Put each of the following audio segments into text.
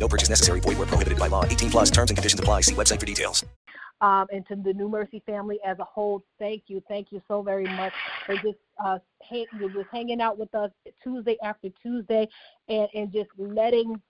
No purchase necessary. Void where prohibited by law. 18 plus terms and conditions apply. See website for details. Um, and to the New Mercy family as a whole, thank you. Thank you so very much for just uh, hang, just hanging out with us Tuesday after Tuesday and, and just letting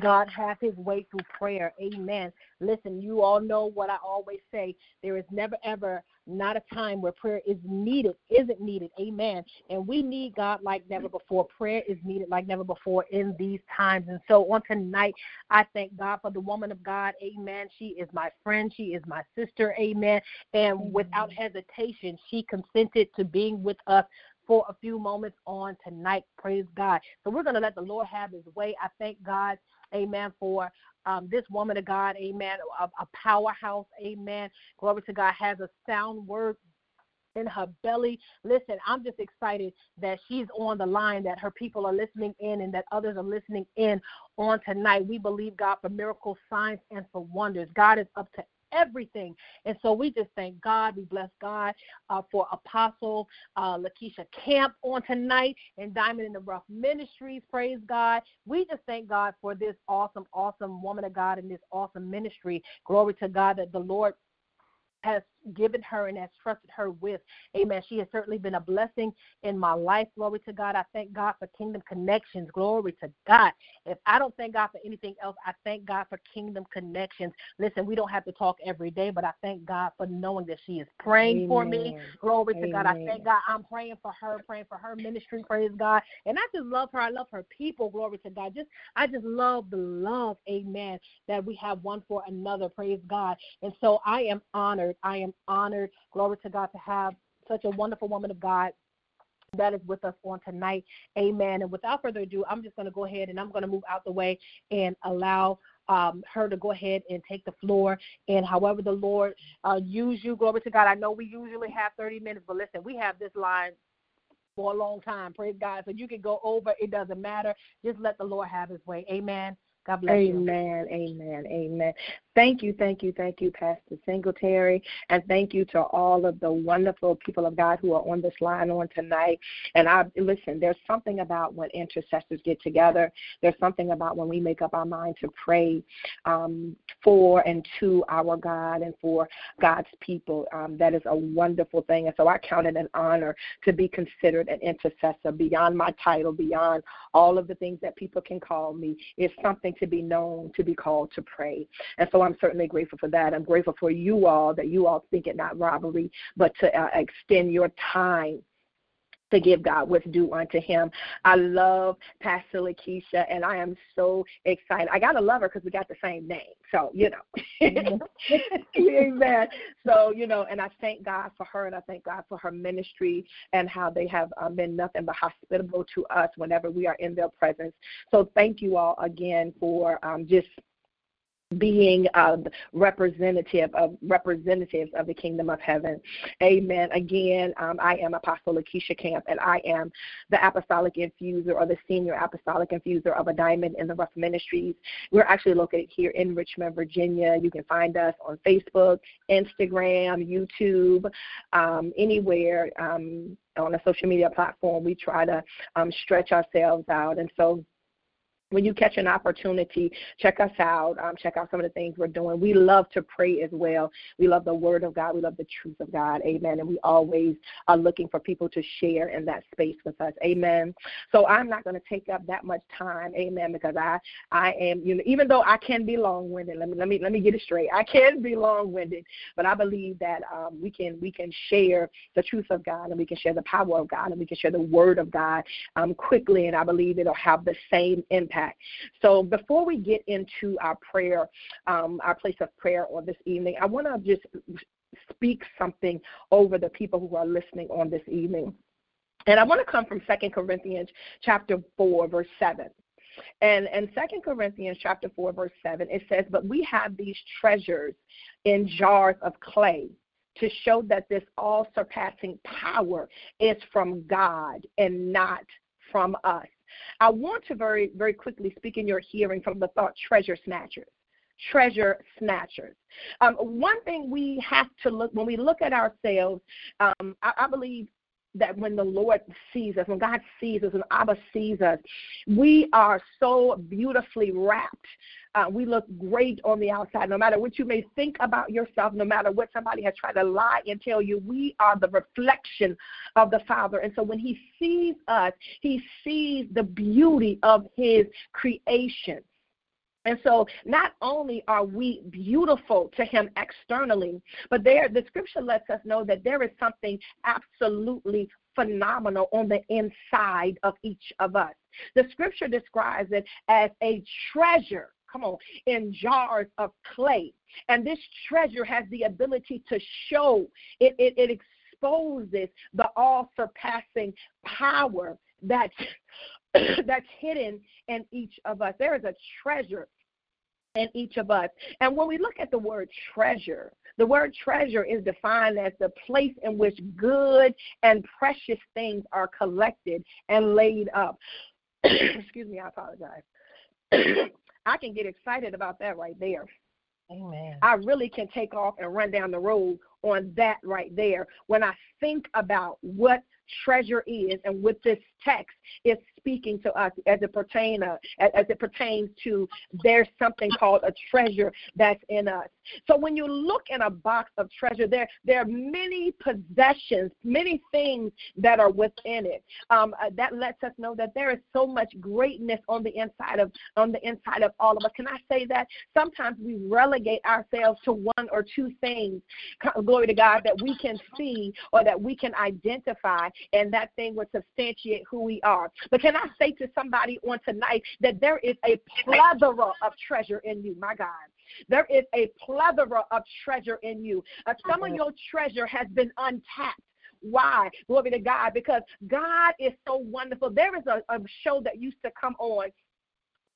God have his way through prayer. Amen. Listen, you all know what I always say. There is never, ever not a time where prayer is needed, isn't needed. Amen. And we need God like never before. Prayer is needed like never before in these times. And so on tonight, I thank God for the woman of God. Amen. She is my friend. She is my sister. Amen. And without hesitation, she consented to being with us for a few moments on tonight. Praise God. So we're going to let the Lord have his way. I thank God amen, for um, this woman of God, amen, a, a powerhouse, amen. Glory to God, has a sound word in her belly. Listen, I'm just excited that she's on the line, that her people are listening in, and that others are listening in on tonight. We believe God for miracles, signs, and for wonders. God is up to everything. And so we just thank God. We bless God uh, for Apostle uh, Lakeisha Camp on tonight and Diamond in the Rough Ministries. Praise God. We just thank God for this awesome, awesome woman of God and this awesome ministry. Glory to God that the Lord has given her and has trusted her with. Amen. She has certainly been a blessing in my life. Glory to God. I thank God for kingdom connections. Glory to God. If I don't thank God for anything else, I thank God for kingdom connections. Listen, we don't have to talk every day, but I thank God for knowing that she is praying Amen. for me. Glory Amen. to God. I thank God I'm praying for her, praying for her ministry. Praise God. And I just love her. I love her people. Glory to God. Just I just love the love, amen, that we have one for another. Praise God. And so I am honored. I am honored. Glory to God to have such a wonderful woman of God that is with us on tonight. Amen. And without further ado, I'm just going to go ahead and I'm going to move out the way and allow um, her to go ahead and take the floor. And however the Lord uh, use you, glory to God. I know we usually have 30 minutes, but listen, we have this line for a long time. Praise God. So you can go over. It doesn't matter. Just let the Lord have his way. Amen. God bless amen, you. Amen. Amen. Thank you, thank you, thank you, Pastor Singletary, and thank you to all of the wonderful people of God who are on this line on tonight. And I listen, there's something about when intercessors get together. There's something about when we make up our mind to pray um, for and to our God and for God's people. Um, that is a wonderful thing. And so I count it an honor to be considered an intercessor beyond my title, beyond all of the things that people can call me. It's something to be known, to be called to pray. And so I'm certainly grateful for that. I'm grateful for you all that you all think it not robbery, but to uh, extend your time to give God what's due unto him. I love Pastor Lakeisha, and I am so excited. I got to love her because we got the same name. So, you know. Amen. So, you know, and I thank God for her, and I thank God for her ministry and how they have um, been nothing but hospitable to us whenever we are in their presence. So, thank you all again for um, just being a representative of representatives of the kingdom of heaven. Amen. Again, um, I am Apostle Lakeisha Camp, and I am the apostolic infuser or the senior apostolic infuser of a Diamond in the Rough Ministries. We're actually located here in Richmond, Virginia. You can find us on Facebook, Instagram, YouTube, um, anywhere um, on a social media platform. We try to um, stretch ourselves out, and so when you catch an opportunity, check us out. Um, check out some of the things we're doing. We love to pray as well. We love the Word of God. We love the truth of God. Amen. And we always are looking for people to share in that space with us. Amen. So I'm not going to take up that much time. Amen. Because I, I am, you know, even though I can be long-winded. Let me, let me, let me get it straight. I can be long-winded, but I believe that um, we can, we can share the truth of God and we can share the power of God and we can share the Word of God um, quickly. And I believe it'll have the same impact So before we get into our prayer, um, our place of prayer on this evening, I want to just speak something over the people who are listening on this evening. And I want to come from Second Corinthians chapter 4, verse 7. And and Second Corinthians chapter four verse seven it says, "But we have these treasures in jars of clay." To show that this all surpassing power is from God and not from us. I want to very, very quickly speak in your hearing from the thought treasure snatchers treasure snatchers. Um, one thing we have to look when we look at ourselves, um, I, I believe that when the Lord sees us, when God sees us, when Abba sees us, we are so beautifully wrapped. Uh, we look great on the outside. No matter what you may think about yourself, no matter what somebody has tried to lie and tell you, we are the reflection of the Father. And so when He sees us, He sees the beauty of His creation. And so not only are we beautiful to him externally, but there the scripture lets us know that there is something absolutely phenomenal on the inside of each of us. The scripture describes it as a treasure come on, in jars of clay. And this treasure has the ability to show, it, it, it exposes the all surpassing power that's, that's hidden in each of us. There is a treasure in each of us. And when we look at the word treasure, the word treasure is defined as the place in which good and precious things are collected and laid up. Excuse me, I apologize. I can get excited about that right there. Amen. I really can take off and run down the road on that right there when I think about what treasure is and what this text is speaking to us as it pertain uh, as it pertains to there's something called a treasure that's in us. So when you look in a box of treasure, there there are many possessions, many things that are within it. Um, uh, that lets us know that there is so much greatness on the inside of on the inside of all of us. Can I say that sometimes we relegate ourselves to one or two things, glory to God, that we can see or that we can identify, and that thing would substantiate who we are. But can I say to somebody on tonight that there is a plethora of treasure in you, my God? There is a plethora of treasure in you. Uh, some of your treasure has been untapped. Why? Glory to God. Because God is so wonderful. There is a, a show that used to come on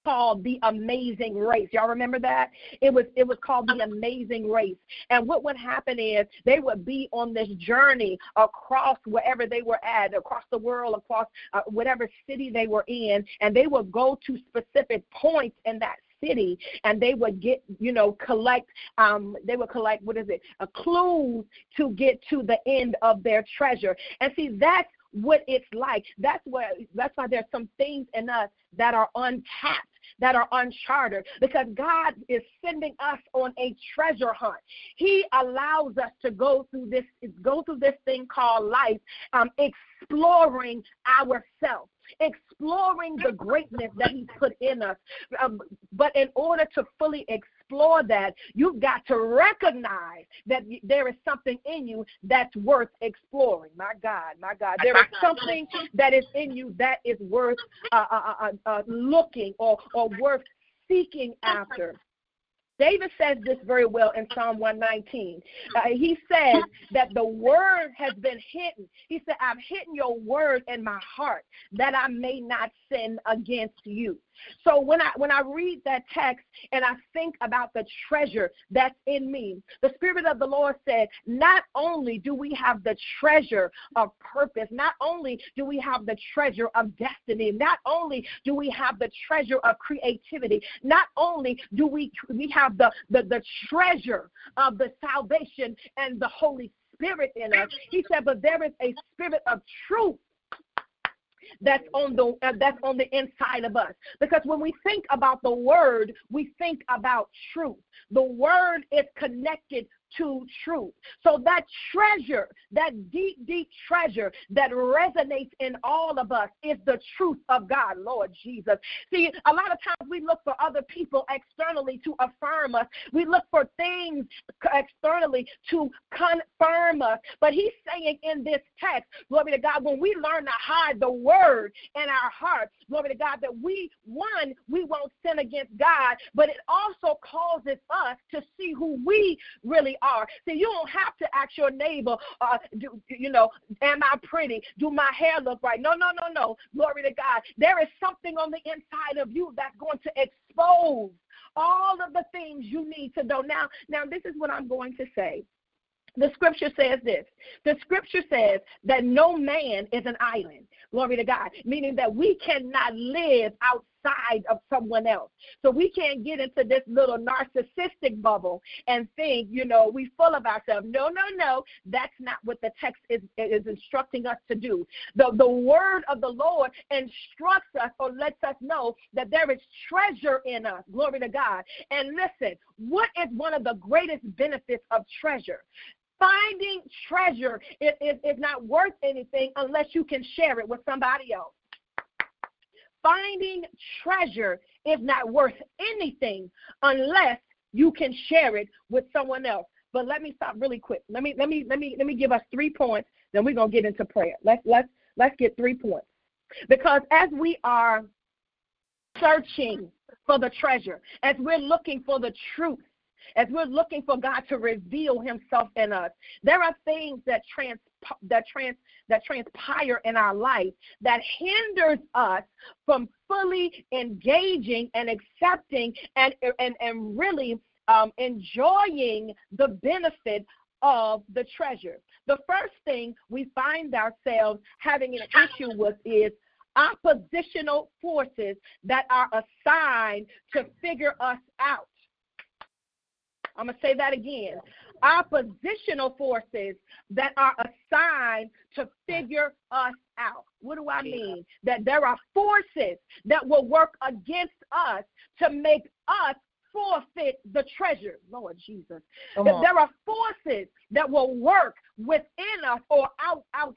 called the amazing race. Y'all remember that? It was it was called the amazing race. And what would happen is they would be on this journey across wherever they were at across the world across uh, whatever city they were in and they would go to specific points in that city and they would get you know collect um they would collect what is it a clues to get to the end of their treasure. And see that's what it's like. That's why that's why there's some things in us that are untapped that are uncharted because God is sending us on a treasure hunt. He allows us to go through this go through this thing called life, um, exploring ourselves exploring the greatness that He's put in us. Um, but in order to fully explore that, you've got to recognize that there is something in you that's worth exploring. My God, my God, there is something that is in you that is worth uh, uh, uh, uh looking or, or worth seeking after. David says this very well in Psalm 119. Uh, he says that the word has been hidden. He said, I've hidden your word in my heart that I may not sin against you. So when I when I read that text and I think about the treasure that's in me, the spirit of the Lord said, not only do we have the treasure of purpose, not only do we have the treasure of destiny, not only do we have the treasure of creativity, not only do we we have the the, the treasure of the salvation and the Holy Spirit in us. He said, but there is a spirit of truth that's on the uh, that's on the inside of us. Because when we think about the word we think about truth. The word is connected to truth. So that treasure, that deep, deep treasure that resonates in all of us is the truth of God, Lord Jesus. See, a lot of times we look for other people externally to affirm us. We look for things externally to confirm us. But he's saying in this text, glory to God, when we learn to hide the word in our hearts, glory to God, that we, one, we won't sin against God, but it also causes us to see who we really are. See, you don't have to ask your neighbor, uh, do, you know, am I pretty? Do my hair look right? No, no, no, no. Glory to God. There is something on the inside of you that's going to expose all of the things you need to know. Now, now this is what I'm going to say. The scripture says this. The scripture says that no man is an island. Glory to God. Meaning that we cannot live outside of someone else. So we can't get into this little narcissistic bubble and think, you know, we full of ourselves. No, no, no. That's not what the text is, is instructing us to do. The, the word of the Lord instructs us or lets us know that there is treasure in us. Glory to God. And listen, what is one of the greatest benefits of treasure? finding treasure is, is, is not worth anything unless you can share it with somebody else. Finding treasure is not worth anything unless you can share it with someone else. But let me stop really quick. Let me let me let me let me give us three points. Then we're gonna get into prayer. Let's let's let's get three points. Because as we are searching for the treasure, as we're looking for the truth, as we're looking for God to reveal himself in us, there are things that trans that trans that transpire in our life that hinders us from fully engaging and accepting and and, and really um, enjoying the benefit of the treasure. The first thing we find ourselves having an issue with is oppositional forces that are assigned to figure us out. I'm going to say that again. Oppositional forces that are assigned to figure us out. What do I mean? That there are forces that will work against us to make us forfeit the treasure. Lord Jesus. That There are forces that will work within us or out outside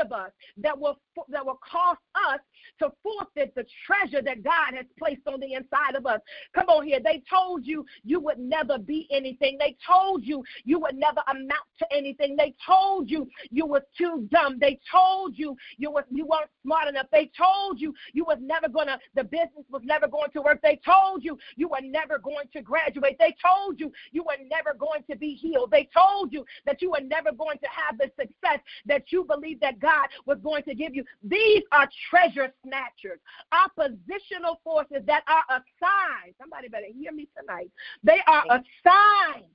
of us that will that will cause us to forfeit the treasure that God has placed on the inside of us. Come on here. They told you you would never be anything. They told you you would never amount to anything. They told you you were too dumb. They told you you was you weren't smart enough. They told you you was never gonna the business was never going to work. They told you you were never going to graduate. They told you you were never going to be healed. They told you that you were never going to have the success that you believed that God was going to give you. These are treasure snatchers, oppositional forces that are assigned. Somebody better hear me tonight. They are assigned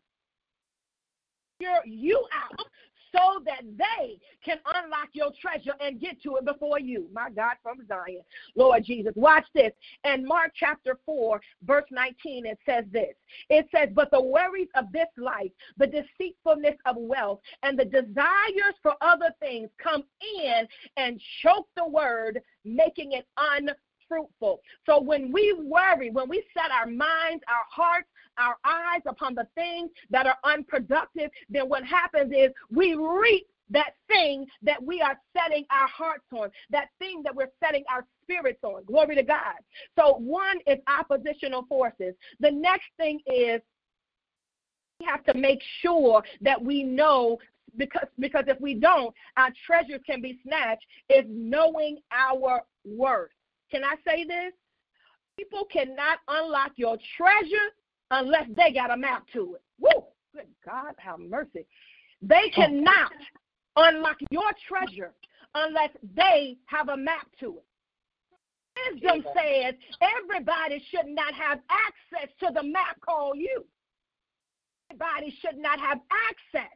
you out so that they can unlock your treasure and get to it before you. My God, from Zion. Lord Jesus. Watch this. In Mark chapter 4, verse 19, it says this It says, But the worries of this life, the deceitfulness of wealth, and the desires for other things come in and choke the word, making it unfruitful. So when we worry, when we set our minds, our hearts, our eyes upon the things that are unproductive, then what happens is we reap that thing that we are setting our hearts on, that thing that we're setting our spirits on. Glory to God. So, one is oppositional forces. The next thing is we have to make sure that we know because because if we don't, our treasures can be snatched. Is knowing our worth. Can I say this? People cannot unlock your treasure unless they got a map to it. Woo! Good God, have mercy. They oh. cannot unlock your treasure unless they have a map to it. Wisdom says everybody should not have access to the map called you. Everybody should not have access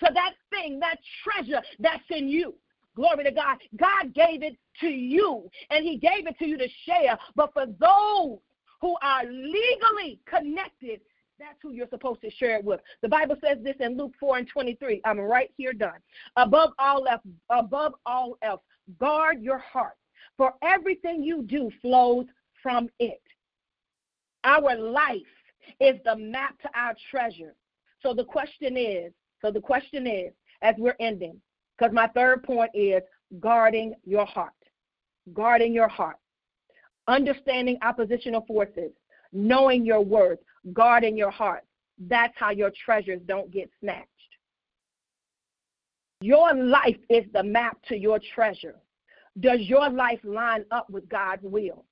to that thing, that treasure that's in you. Glory to God. God gave it to you, and He gave it to you to share. But for those who are legally connected, that's who you're supposed to share it with. The Bible says this in Luke 4 and 23. I'm right here done. Above all else, above all else, guard your heart, for everything you do flows from it. Our life is the map to our treasure. So the question is, so the question is, as we're ending, because my third point is guarding your heart. Guarding your heart understanding oppositional forces, knowing your worth, guarding your heart. That's how your treasures don't get snatched. Your life is the map to your treasure. Does your life line up with God's will?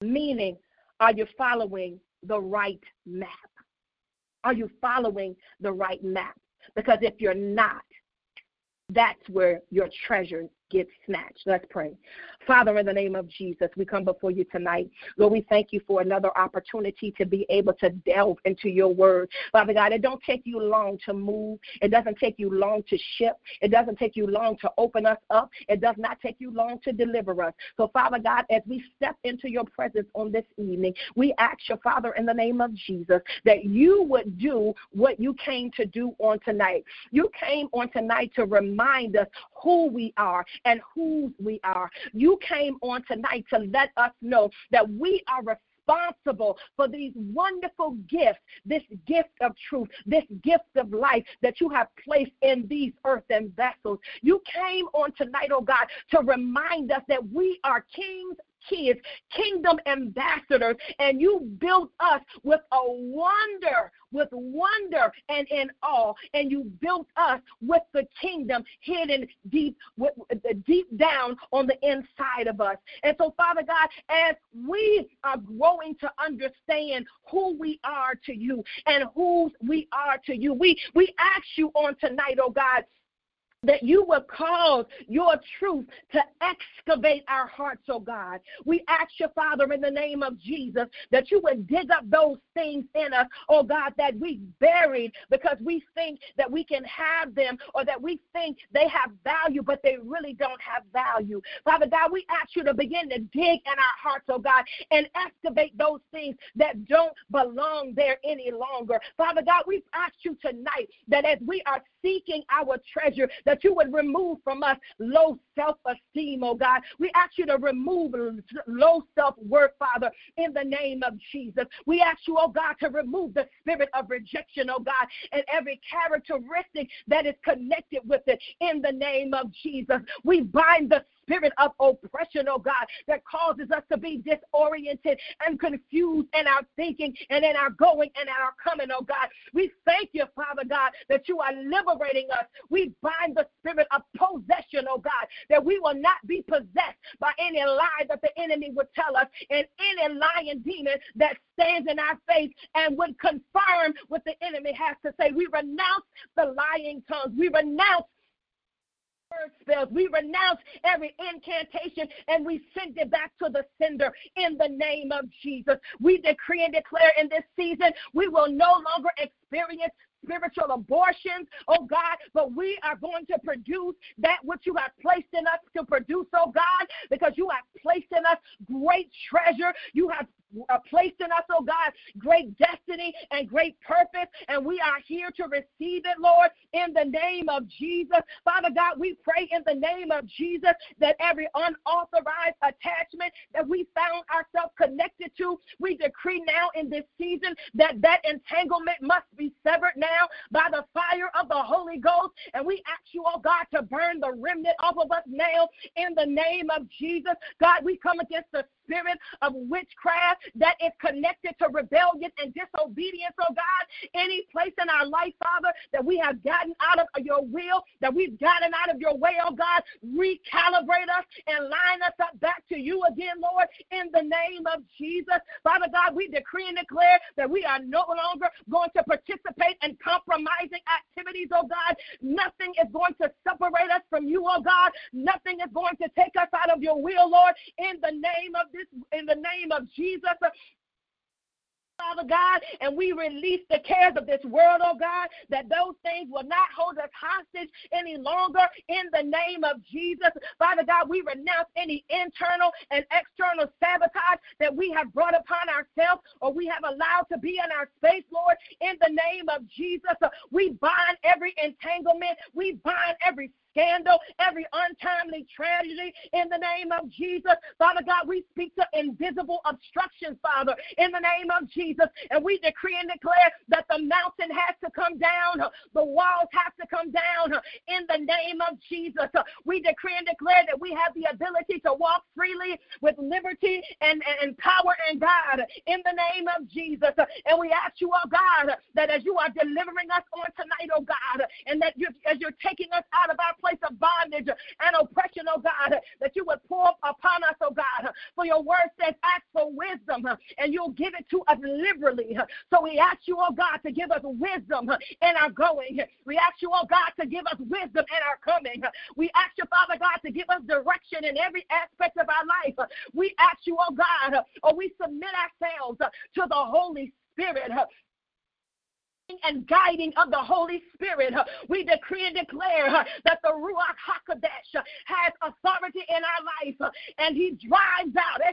Meaning, are you following the right map? Are you following the right map? Because if you're not, that's where your treasure get snatched. Let's pray. Father, in the name of Jesus, we come before you tonight. Lord, we thank you for another opportunity to be able to delve into your word. Father God, it don't take you long to move. It doesn't take you long to ship. It doesn't take you long to open us up. It does not take you long to deliver us. So, Father God, as we step into your presence on this evening, we ask you, Father, in the name of Jesus, that you would do what you came to do on tonight. You came on tonight to remind us who we are and whose we are. You came on tonight to let us know that we are responsible for these wonderful gifts, this gift of truth, this gift of life that you have placed in these earthen vessels. You came on tonight, oh God, to remind us that we are kings kids, kingdom ambassadors, and you built us with a wonder, with wonder and in awe, and you built us with the kingdom hidden deep, with, uh, deep down on the inside of us. And so, Father God, as we are growing to understand who we are to you and whose we are to you, we we ask you on tonight, oh God, that you would cause your truth to excavate our hearts, oh God. We ask you, Father, in the name of Jesus, that you would dig up those things in us, oh God, that we buried because we think that we can have them or that we think they have value, but they really don't have value. Father God, we ask you to begin to dig in our hearts, oh God, and excavate those things that don't belong there any longer. Father God, we ask you tonight that as we are seeking our treasure, that you would remove from us low self esteem, oh God. We ask you to remove low self worth, Father, in the name of Jesus. We ask you, oh God, to remove the spirit of rejection, oh God, and every characteristic that is connected with it in the name of Jesus. We bind the spirit of oppression, oh God, that causes us to be disoriented and confused in our thinking and in our going and in our coming, oh God. We thank you, Father God, that you are liberating us. We bind the spirit of possession, oh God, that we will not be possessed by any lie that the enemy would tell us and any lying demon that stands in our face and would confirm what the enemy has to say. We renounce the lying tongues. We renounce word spells. We renounce every incantation and we send it back to the sender in the name of Jesus. We decree and declare in this season we will no longer experience spiritual abortions, oh God, but we are going to produce that which you have placed in us to produce, oh God, because you have placed in us great treasure. You have uh, placed in us, oh God, great destiny and great purpose, and we are here to receive it, Lord, in the name of Jesus. Father God, we pray in the name of Jesus that every unauthorized attachment that we found ourselves connected to, we decree now in this season that that entanglement must be severed now by the fire of the Holy Ghost, and we ask you, oh God, to burn the remnant off of us now in the name of Jesus. God, we come against the spirit of witchcraft that is connected to rebellion and disobedience, oh God. Any place in our life, Father, that we have gotten out of your will, that we've gotten out of your way, oh God, recalibrate us and line us up back to you again, Lord, in the name of Jesus. Father God, we decree and declare that we are no longer going to participate in compromising activities, oh God. Nothing is going to separate us from you, oh God. Nothing is going to take us out of your will, Lord, in the name of this in the name of Jesus. Father God, and we release the cares of this world, oh God, that those things will not hold us hostage any longer in the name of Jesus. Father God, we renounce any internal and external sabotage that we have brought upon ourselves or we have allowed to be in our space, Lord, in the name of Jesus. We bind every entanglement, we bind every scandal, every untimely tragedy in the name of Jesus. Father God, we speak to invisible obstructions, Father, in the name of Jesus. And we decree and declare that the mountain has to come down, the walls have to come down in the name of Jesus. We decree and declare that we have the ability to walk freely with liberty and, and, power and God in the name of Jesus. And we ask you, oh God, that as you are delivering us on tonight, oh God, and that you, as you're taking us out of our place of bondage and oppression, oh God, that you would pour upon us, oh God. For your word says, ask for wisdom and you'll give it to us liberally. So we ask you, oh God, to give us wisdom in our going. We ask you, oh God, to give us wisdom in our coming. We ask you, Father God, to give us direction in every aspect of our life. We ask you, oh God, or we submit ourselves to the Holy Spirit and guiding of the Holy Spirit. We decree and declare that the Ruach HaKodesh has authority in our life and he drives out eh,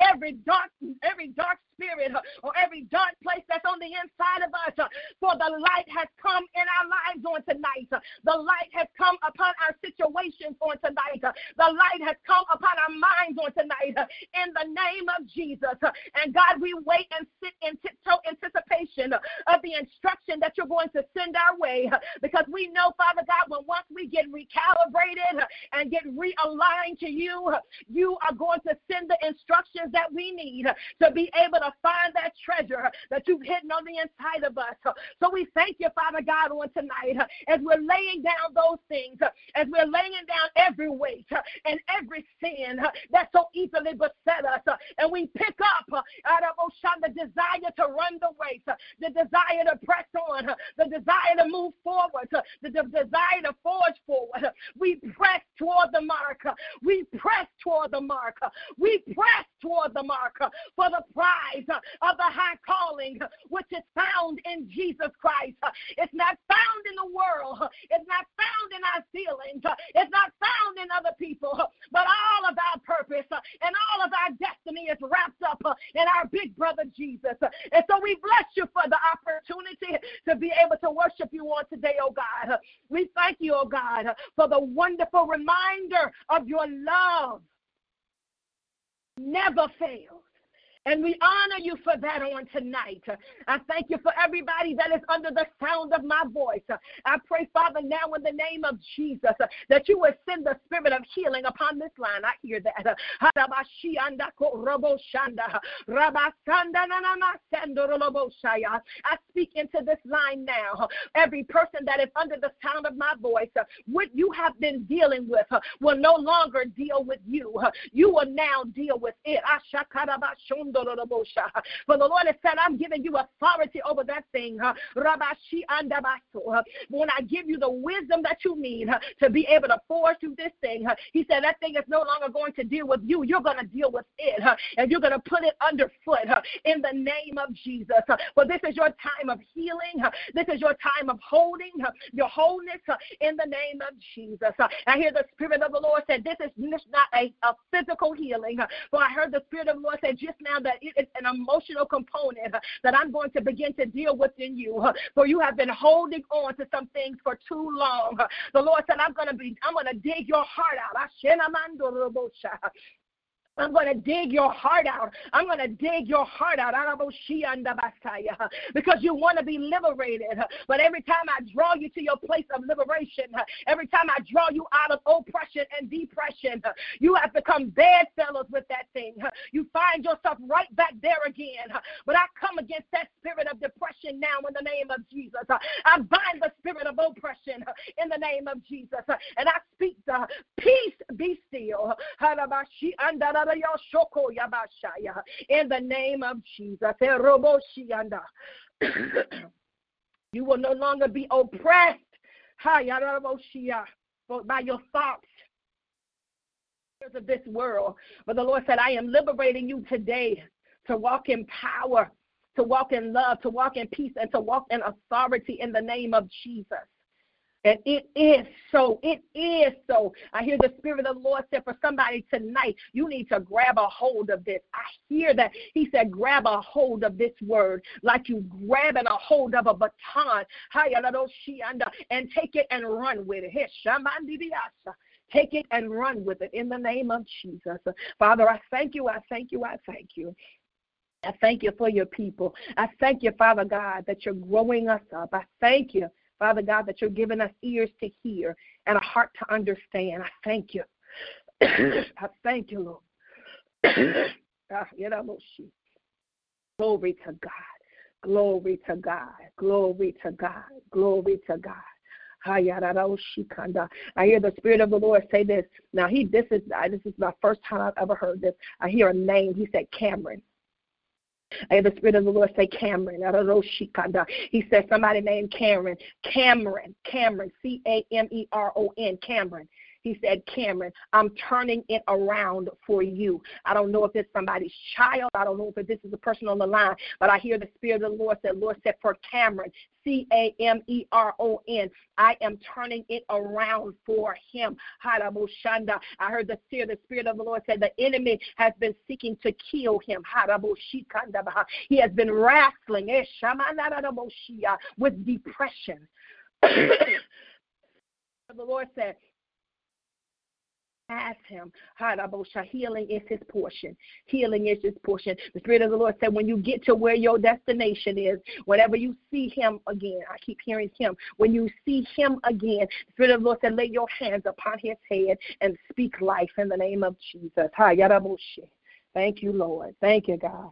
every dark every dark spirit uh, or every dark place that's on the inside of us. Uh, for the light has come in our lives on tonight. Uh, the light has come upon our situations on tonight. The light has come upon our minds on tonight in the name of Jesus. And God, we wait and sit in tiptoe anticipation of the instruction that you're going to send our way because we know, Father God, when once we get recalibrated and get realigned to you, you are going to send the instructions that we need to be able to find that treasure that you've hidden on the inside of us. So we thank you, Father God, on tonight as we're laying down those things, as we're laying down every weight and every sin that so easily beset us, and we pick up out of Oshan the desire to run the race, the desire to press on, the desire to move forward, the desire to forge forward. We press toward the mark. We press toward the mark. We press toward the mark for the prize Uh, of the high calling uh, which is found in Jesus Christ. Uh, it's not found in the world. It's not found in our feelings. It's not found in other people. But all of our purpose and all of our destiny is wrapped up in our big brother Jesus. And so we bless you for the opportunity to be able to worship you on today, oh God. We thank you, oh God, for the wonderful reminder of your love never fails. And we honor you for that on tonight. I thank you for everybody that is under the sound of my voice. I pray, Father, now in the name of Jesus, that you will send the spirit of healing upon this line. I hear that. I speak into this line now. Every person that is under the sound of my voice, what you have been dealing with will no longer deal with you. You will now deal with it. For the Lord has said, I'm giving you authority over that thing. When I give you the wisdom that you need to be able to forge through this thing, He said that thing is no longer going to deal with you. You're going to deal with it, and you're going to put it underfoot in the name of Jesus. For this is your time of healing. This is your time of holding your wholeness in the name of Jesus. I hear the Spirit of the Lord said, This is not a, a physical healing. For I heard the Spirit of the Lord say just now that it is an emotional component that I'm going to begin to deal with in you. For you have been holding on to some things for too long. The Lord said, I'm gonna be, I'm gonna dig your heart out. I'm going to dig your heart out. I'm going to dig your heart out because you want to be liberated. But every time I draw you to your place of liberation, every time I draw you out of oppression and depression, you have become bad bedfellows with that thing. You find yourself right back there again. But I come against that spirit of depression now in the name of Jesus. I bind the spirit of oppression in the name of Jesus. And I speak the peace be still in the name of Jesus. Eh, you will no longer be oppressed by your thoughts of this world. But the Lord said, I am liberating you today to walk in power, to walk in love, to walk in peace, and to walk in authority in the name of Jesus. And it is so. It is so. I hear the Spirit of the Lord said for somebody tonight, you need to grab a hold of this. I hear that. He said, grab a hold of this word like you grabbing a hold of a baton. And take it and run with it. Take it and run with it in the name of Jesus. Father, I thank you. I thank you. I thank you. I thank you for your people. I thank you, Father God, that you're growing us up. I thank you Father God, that you're giving us ears to hear and a heart to understand. I thank you. I thank you, Lord. Ah, Glory to God. Glory to God. Glory to God. Glory to God. I hear the Spirit of the Lord say this. Now, he this is this is my first time I've ever heard this. I hear a name. He said Cameron. I hear the Spirit of the Lord say Cameron. He said somebody named Cameron. Cameron. Cameron. C A M E R O N. Cameron. He said, Cameron, I'm turning it around for you. I don't know if it's somebody's child. I don't know if this is a person on the line, but I hear the Spirit of the Lord said, Lord said, for Cameron, C A M E R O N, I am turning it around for him. I heard the Spirit, the Spirit of the Lord said, the enemy has been seeking to kill him. He has been wrestling eh, with depression. the Lord said, ask him. Healing is his portion. Healing is his portion. The Spirit of the Lord said, when you get to where your destination is, whenever you see him again, I keep hearing him. When you see him again, the Spirit of the Lord said, lay your hands upon his head and speak life in the name of Jesus. Thank you, Lord. Thank you, God.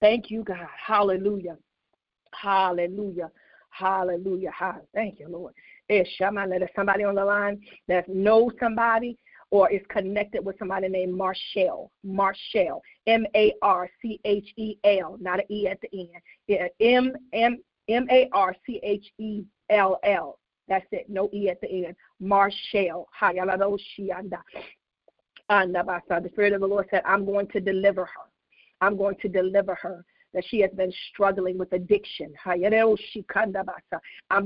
Thank you, God. Hallelujah. Hallelujah. Hallelujah. Thank you, Lord. There's somebody on the line that knows somebody or is connected with somebody named Marchell. Marchell. M A R C H E L, not an E at the end. M M M A R C H E L L. That's it. No E at the end. Marchell. The Spirit of the Lord said, I'm going to deliver her. I'm going to deliver her that she has been struggling with addiction. I'm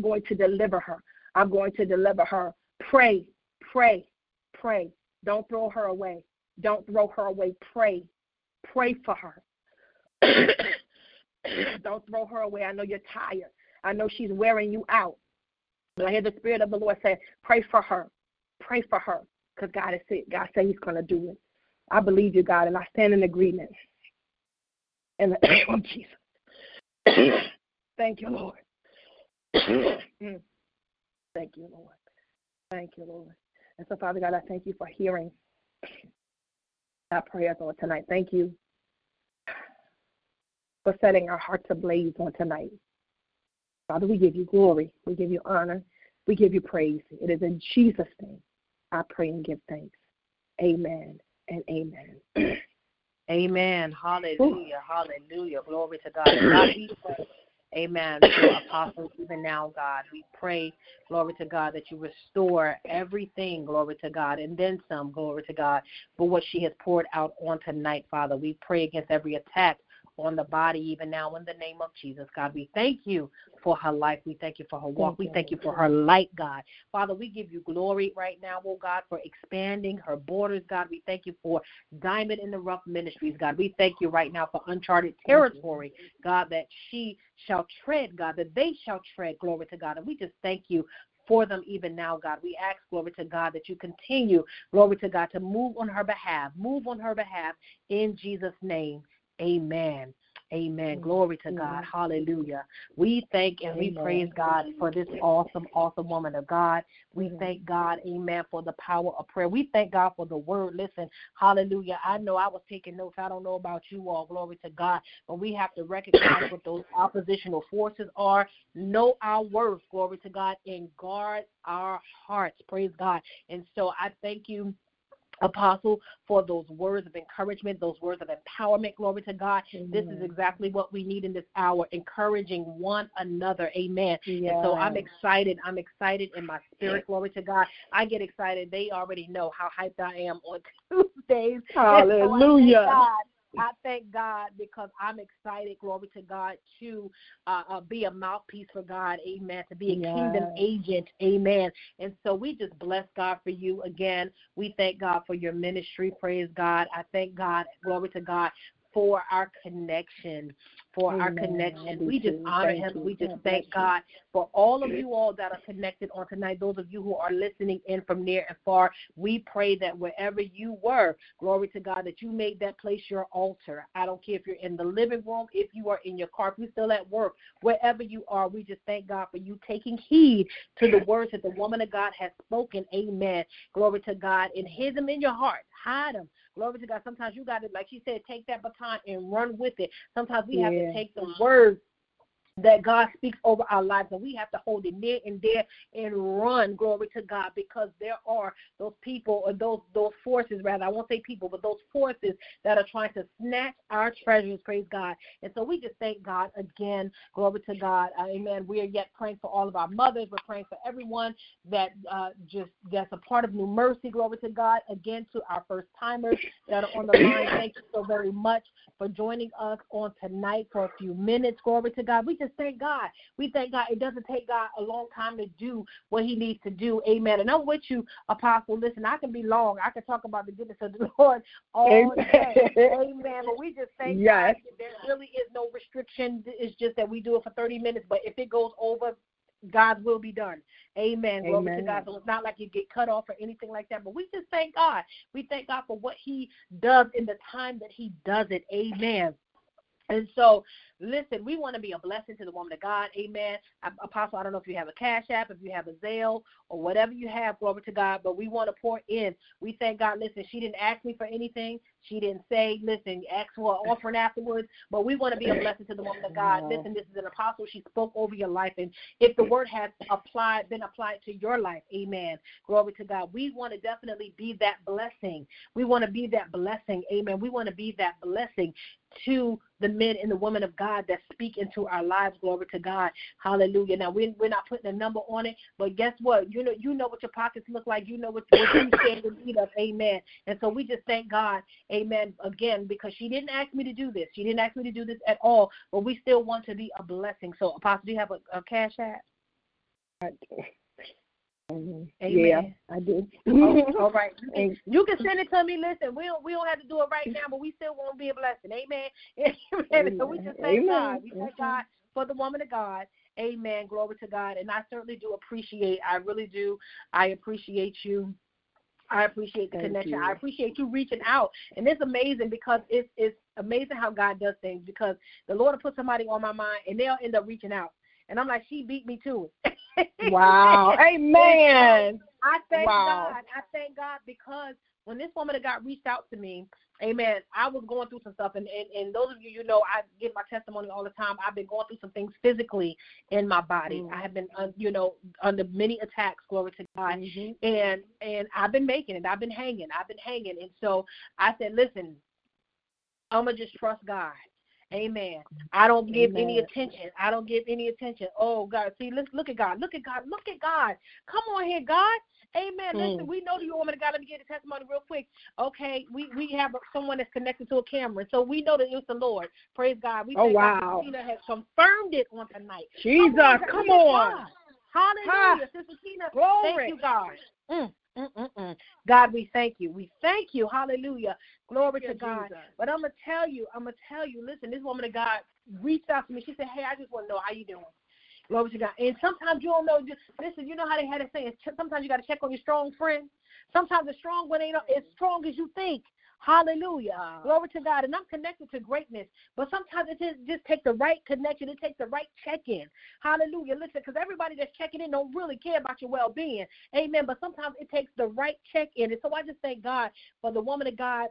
going to deliver her. I'm going to deliver her. Pray, pray, pray. Don't throw her away. Don't throw her away. Pray. Pray for her. Don't throw her away. I know you're tired. I know she's wearing you out. But I hear the Spirit of the Lord say, pray for her. Pray for her. Because God is it. God said He's going to do it. I believe you, God, and I stand in agreement. In the name of Jesus. Thank you, Lord. Mm. Thank you, Lord. Thank you, Lord. And so, Father God, I thank you for hearing our prayers on oh tonight. Thank you for setting our hearts ablaze on tonight. Father, we give you glory. We give you honor. We give you praise. It is in Jesus' name I pray and give thanks. Amen and amen. amen. Hallelujah. Ooh. Hallelujah. Glory to God. Amen. For apostles, even now, God, we pray, glory to God, that you restore everything, glory to God, and then some, glory to God, for what she has poured out on tonight, Father. We pray against every attack on the body even now in the name of Jesus, God. We thank you for her life. We thank you for her walk. We thank you for her light, God. Father, we give you glory right now, oh God, for expanding her borders, God. We thank you for Diamond in the Rough Ministries, God. We thank you right now for uncharted territory, God, that she shall tread, God, that they shall tread, glory to God. And we just thank you for them even now, God. We ask, glory to God, that you continue, glory to God, to move on her behalf. Move on her behalf in Jesus' name. Amen. Amen. Glory to God. Hallelujah. We thank and we praise God for this awesome, awesome woman of God. We thank God, amen, for the power of prayer. We thank God for the word. Listen, hallelujah. I know I was taking notes. I don't know about you all. Glory to God. But we have to recognize what those oppositional forces are, know our worth, glory to God, and guard our hearts. Praise God. And so I thank you Apostle, for those words of encouragement, those words of empowerment. Glory to God. Amen. This is exactly what we need in this hour, encouraging one another. Amen. Yes. And so I'm excited. I'm excited in my spirit. Glory to God. I get excited. They already know how hyped I am on Tuesdays. Hallelujah. I thank God because I'm excited, glory to God, to uh, uh, be a mouthpiece for God, amen, to be a yes. kingdom agent, amen. And so we just bless God for you again. We thank God for your ministry, praise God. I thank God, glory to God, for our connection for Amen. our connection. We just honor thank him. You. We just thank God for all of you all that are connected on tonight, those of you who are listening in from near and far. We pray that wherever you were, glory to God, that you made that place your altar. I don't care if you're in the living room, if you are in your car, if you're still at work, wherever you are, we just thank God for you taking heed to the words that the woman of God has spoken. Amen. Glory to God. And hid them in your heart. Hide them. Glory to God. Sometimes you got to, like she said, take that baton and run with it. Sometimes we yeah. have to take the mm-hmm. words that God speaks over our lives, and we have to hold it near and dear and run, glory to God, because there are those people or those those forces, rather, I won't say people, but those forces that are trying to snatch our treasures, praise God. And so we just thank God again, glory to God, uh, amen. We are yet praying for all of our mothers, we're praying for everyone that uh, just that's a part of New Mercy, glory to God. Again, to our first timers that are on the line, thank you so very much for joining us on tonight for a few minutes, glory to God. We just just thank God. We thank God. It doesn't take God a long time to do what He needs to do. Amen. And I'm with you, Apostle. Listen, I can be long. I can talk about the goodness of the Lord all Amen. day. Amen. But we just thank yes. God. There really is no restriction. It's just that we do it for 30 minutes. But if it goes over, God's will be done. Amen. Amen. Glory to God. So it's not like you get cut off or anything like that. But we just thank God. We thank God for what He does in the time that He does it. Amen. And so Listen, we want to be a blessing to the woman of God. Amen. Apostle, I don't know if you have a Cash App, if you have a Zelle, or whatever you have, glory to God, but we want to pour in. We thank God. Listen, she didn't ask me for anything. She didn't say, listen, ask for an offering afterwards, but we want to be a blessing to the woman of God. Listen, this is an apostle. She spoke over your life. And if the word has applied, been applied to your life, amen. Glory to God. We want to definitely be that blessing. We want to be that blessing. Amen. We want to be that blessing to the men and the women of God that speak into our lives. Glory to God. Hallelujah. Now we're, we're not putting a number on it, but guess what? You know you know what your pockets look like. You know what, what you stand in need of. Amen. And so we just thank God. Amen. Again, because she didn't ask me to do this. She didn't ask me to do this at all. But we still want to be a blessing. So Apostle, do you have a, a cash app? Mm-hmm. Amen. Yeah, I do. Oh, all right. You can, you can, send it to me. Listen, we don't we don't have to do it right now, but we still want to be a blessing. Amen. Amen. So we just thank Amen. God. We thank God for the woman of God. Amen. Glory to God. And I certainly do appreciate. I really do. I appreciate you. I appreciate the Thank connection. You. I appreciate you reaching out. And it's amazing because it's it's amazing how God does things because the Lord will put somebody on my mind and they'll end up reaching out. And I'm like, she beat me to it. wow. Amen. I thank wow. God. I thank God because when this woman got reached out to me, amen, I was going through some stuff. And, and, and those of you, you know, I give my testimony all the time. I've been going through some things physically in my body. Mm-hmm. I have been, uh, you know, under many attacks, glory to God. Mm-hmm. And, and I've been making it. I've been hanging. I've been hanging. And so I said, listen, I'm going to just trust God. Amen. I don't give Amen. any attention. I don't give any attention. Oh God, see, let's look at God. Look at God. Look at God. Come on here, God. Amen. Mm. Listen, we know the woman of God. Let me get a testimony real quick. Okay, we we have someone that's connected to a camera, so we know that it's the Lord. Praise God. We oh wow. Tina has confirmed it on tonight. Jesus, come on. Come on. Hallelujah, Sister Tina. Glory. Thank you, God. Mm. Mm-mm-mm. God, we thank you. We thank you. Hallelujah. Glory to God. Jesus. But I'm gonna tell you, I'm gonna tell you. Listen, this woman of God reached out to me. She said, "Hey, I just want to know how you doing." Glory to God. And sometimes you don't know. Just listen. You know how they had to say. Sometimes you got to check on your strong friend. Sometimes the strong one ain't as strong as you think. Hallelujah. Wow. Glory to God. And I'm connected to greatness. But sometimes it just, just takes the right connection. It takes the right check in. Hallelujah. Listen, because everybody that's checking in don't really care about your well being. Amen. But sometimes it takes the right check in. And so I just thank God for the woman of God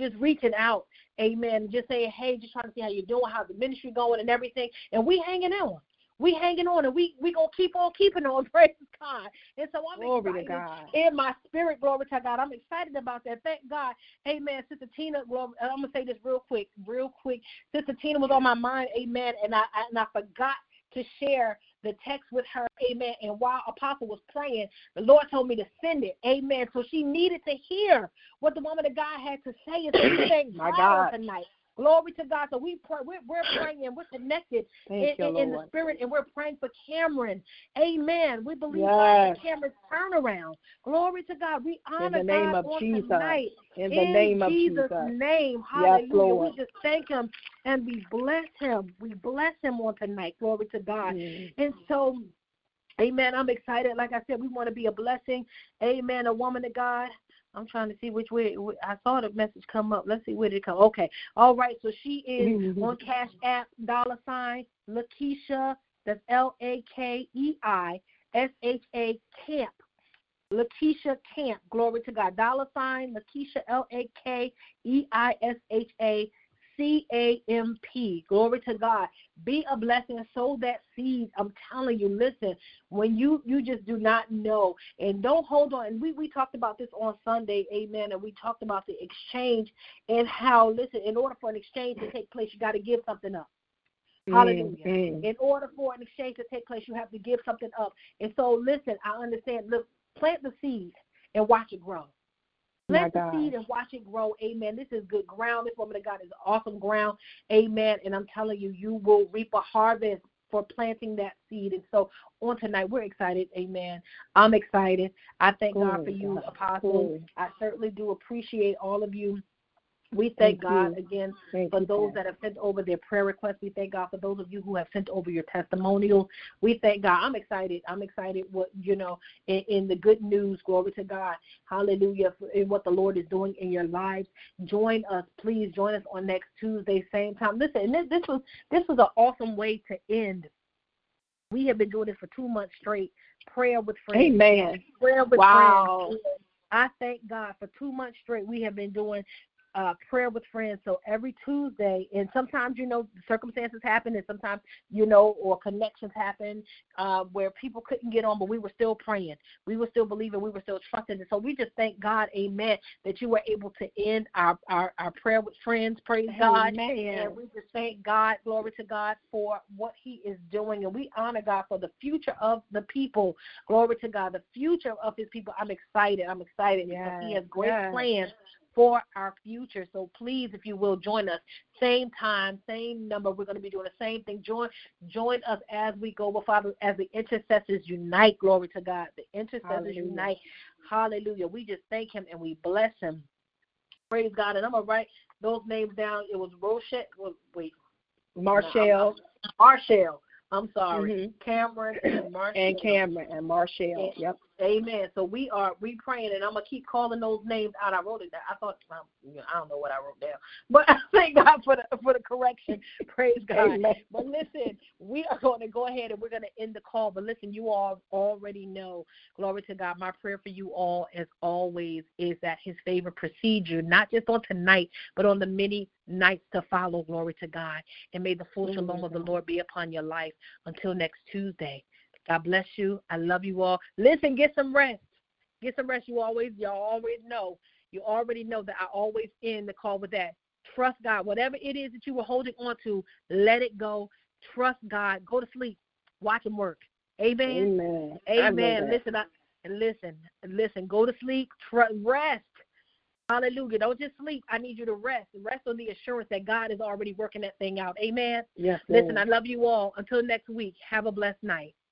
just reaching out, amen, just saying, hey, just trying to see how you're doing, how's the ministry going and everything. And we hanging on we hanging on and we we gonna keep on keeping on. Praise God. And so I'm glory excited in my spirit. Glory to God. I'm excited about that. Thank God. Amen. Sister Tina. Glory, I'm gonna say this real quick, real quick. Sister Tina was on my mind. Amen. And I and I forgot to share the text with her, amen. And while Apostle was praying, the Lord told me to send it, amen. So she needed to hear what the woman of God had to say, and so she sang My God. tonight. Glory to God. So we pray, we're, we're praying, we're connected in, you, in, in, the spirit, and we're praying for Cameron. Amen. We believe yes. God Cameron's turnaround. Glory to God. We honor in the name God of Jesus. Tonight. In the in name of Jesus. Jesus' name. Hallelujah. Yes. We just thank Him and we bless Him. We bless Him on tonight. Glory to God. Mm. And so. Amen. I'm excited. Like I said, we want to be a blessing. Amen. A woman of God. I'm trying to see which way I saw the message come up. Let's see where did it come. Okay. All right. So she is mm-hmm. on Cash App dollar sign Lakeisha. That's L A K E I S H A Camp. Lakeisha Camp. Glory to God. Dollar sign Lakeisha L A K E I S H A C A M P. Glory to God. Be a blessing. Sow that seed. I'm telling you, listen, when you you just do not know and don't hold on. And we, we talked about this on Sunday, amen. And we talked about the exchange and how, listen, in order for an exchange to take place, you got to give something up. Hallelujah. Mm-hmm. In order for an exchange to take place, you have to give something up. And so, listen, I understand. Look, plant the seed and watch it grow. Plant the seed and watch it grow. Amen. This is good ground. This woman of God is awesome ground. Amen. And I'm telling you, you will reap a harvest for planting that seed. And so on tonight, we're excited. Amen. I'm excited. I thank God for you, Apostle. I certainly do appreciate all of you we thank, thank God you. again thank for those that have sent over their prayer requests. We thank God for those of you who have sent over your testimonials. We thank God. I'm excited. I'm excited what you know in, in the good news. Glory to God. Hallelujah. In what the Lord is doing in your lives. Join us, please. Join us on next Tuesday, same time. Listen, this, this was this was an awesome way to end. We have been doing this for two months straight. Prayer with friends. Amen. Prayer with wow. friends. I thank God for two months straight. We have been doing uh, prayer with friends. So every Tuesday, and sometimes you know circumstances happen, and sometimes you know or connections happen uh, where people couldn't get on, but we were still praying, we were still believing, we were still trusting. And so we just thank God, Amen, that you were able to end our our, our prayer with friends. Praise God, Amen. and we just thank God, glory to God for what He is doing, and we honor God for the future of the people. Glory to God, the future of His people. I'm excited. I'm excited yes. because He has great yes. plans for our future. So please, if you will, join us. Same time, same number. We're going to be doing the same thing. Join join us as we go, well, Father, as the intercessors unite. Glory to God. The intercessors Hallelujah. unite. Hallelujah. We just thank him and we bless him. Praise God. And I'm going to write those names down. It was Rochette. Wait. Marchell. Marchell. I'm sorry. Mm-hmm. Cameron and Marchell. And Cameron and Marchell. Yep. Amen. So we are we praying, and I'm gonna keep calling those names out. I wrote it down. I thought I don't know what I wrote down, but I thank God for the for the correction. Praise God. Amen. But listen, we are going to go ahead and we're going to end the call. But listen, you all already know. Glory to God. My prayer for you all, as always, is that His favor precedes you, not just on tonight, but on the many nights to follow. Glory to God, and may the full shalom of the Lord be upon your life until next Tuesday. God bless you. I love you all. Listen, get some rest. Get some rest. You always, y'all always know. You already know that I always end the call with that. Trust God. Whatever it is that you were holding on to, let it go. Trust God. Go to sleep. Watch Him work. Amen. Amen. Amen. Listen, I, listen, listen. Go to sleep. Tr- rest. Hallelujah. Don't just sleep. I need you to rest. Rest on the assurance that God is already working that thing out. Amen. Yes. Listen, I love you all. Until next week, have a blessed night.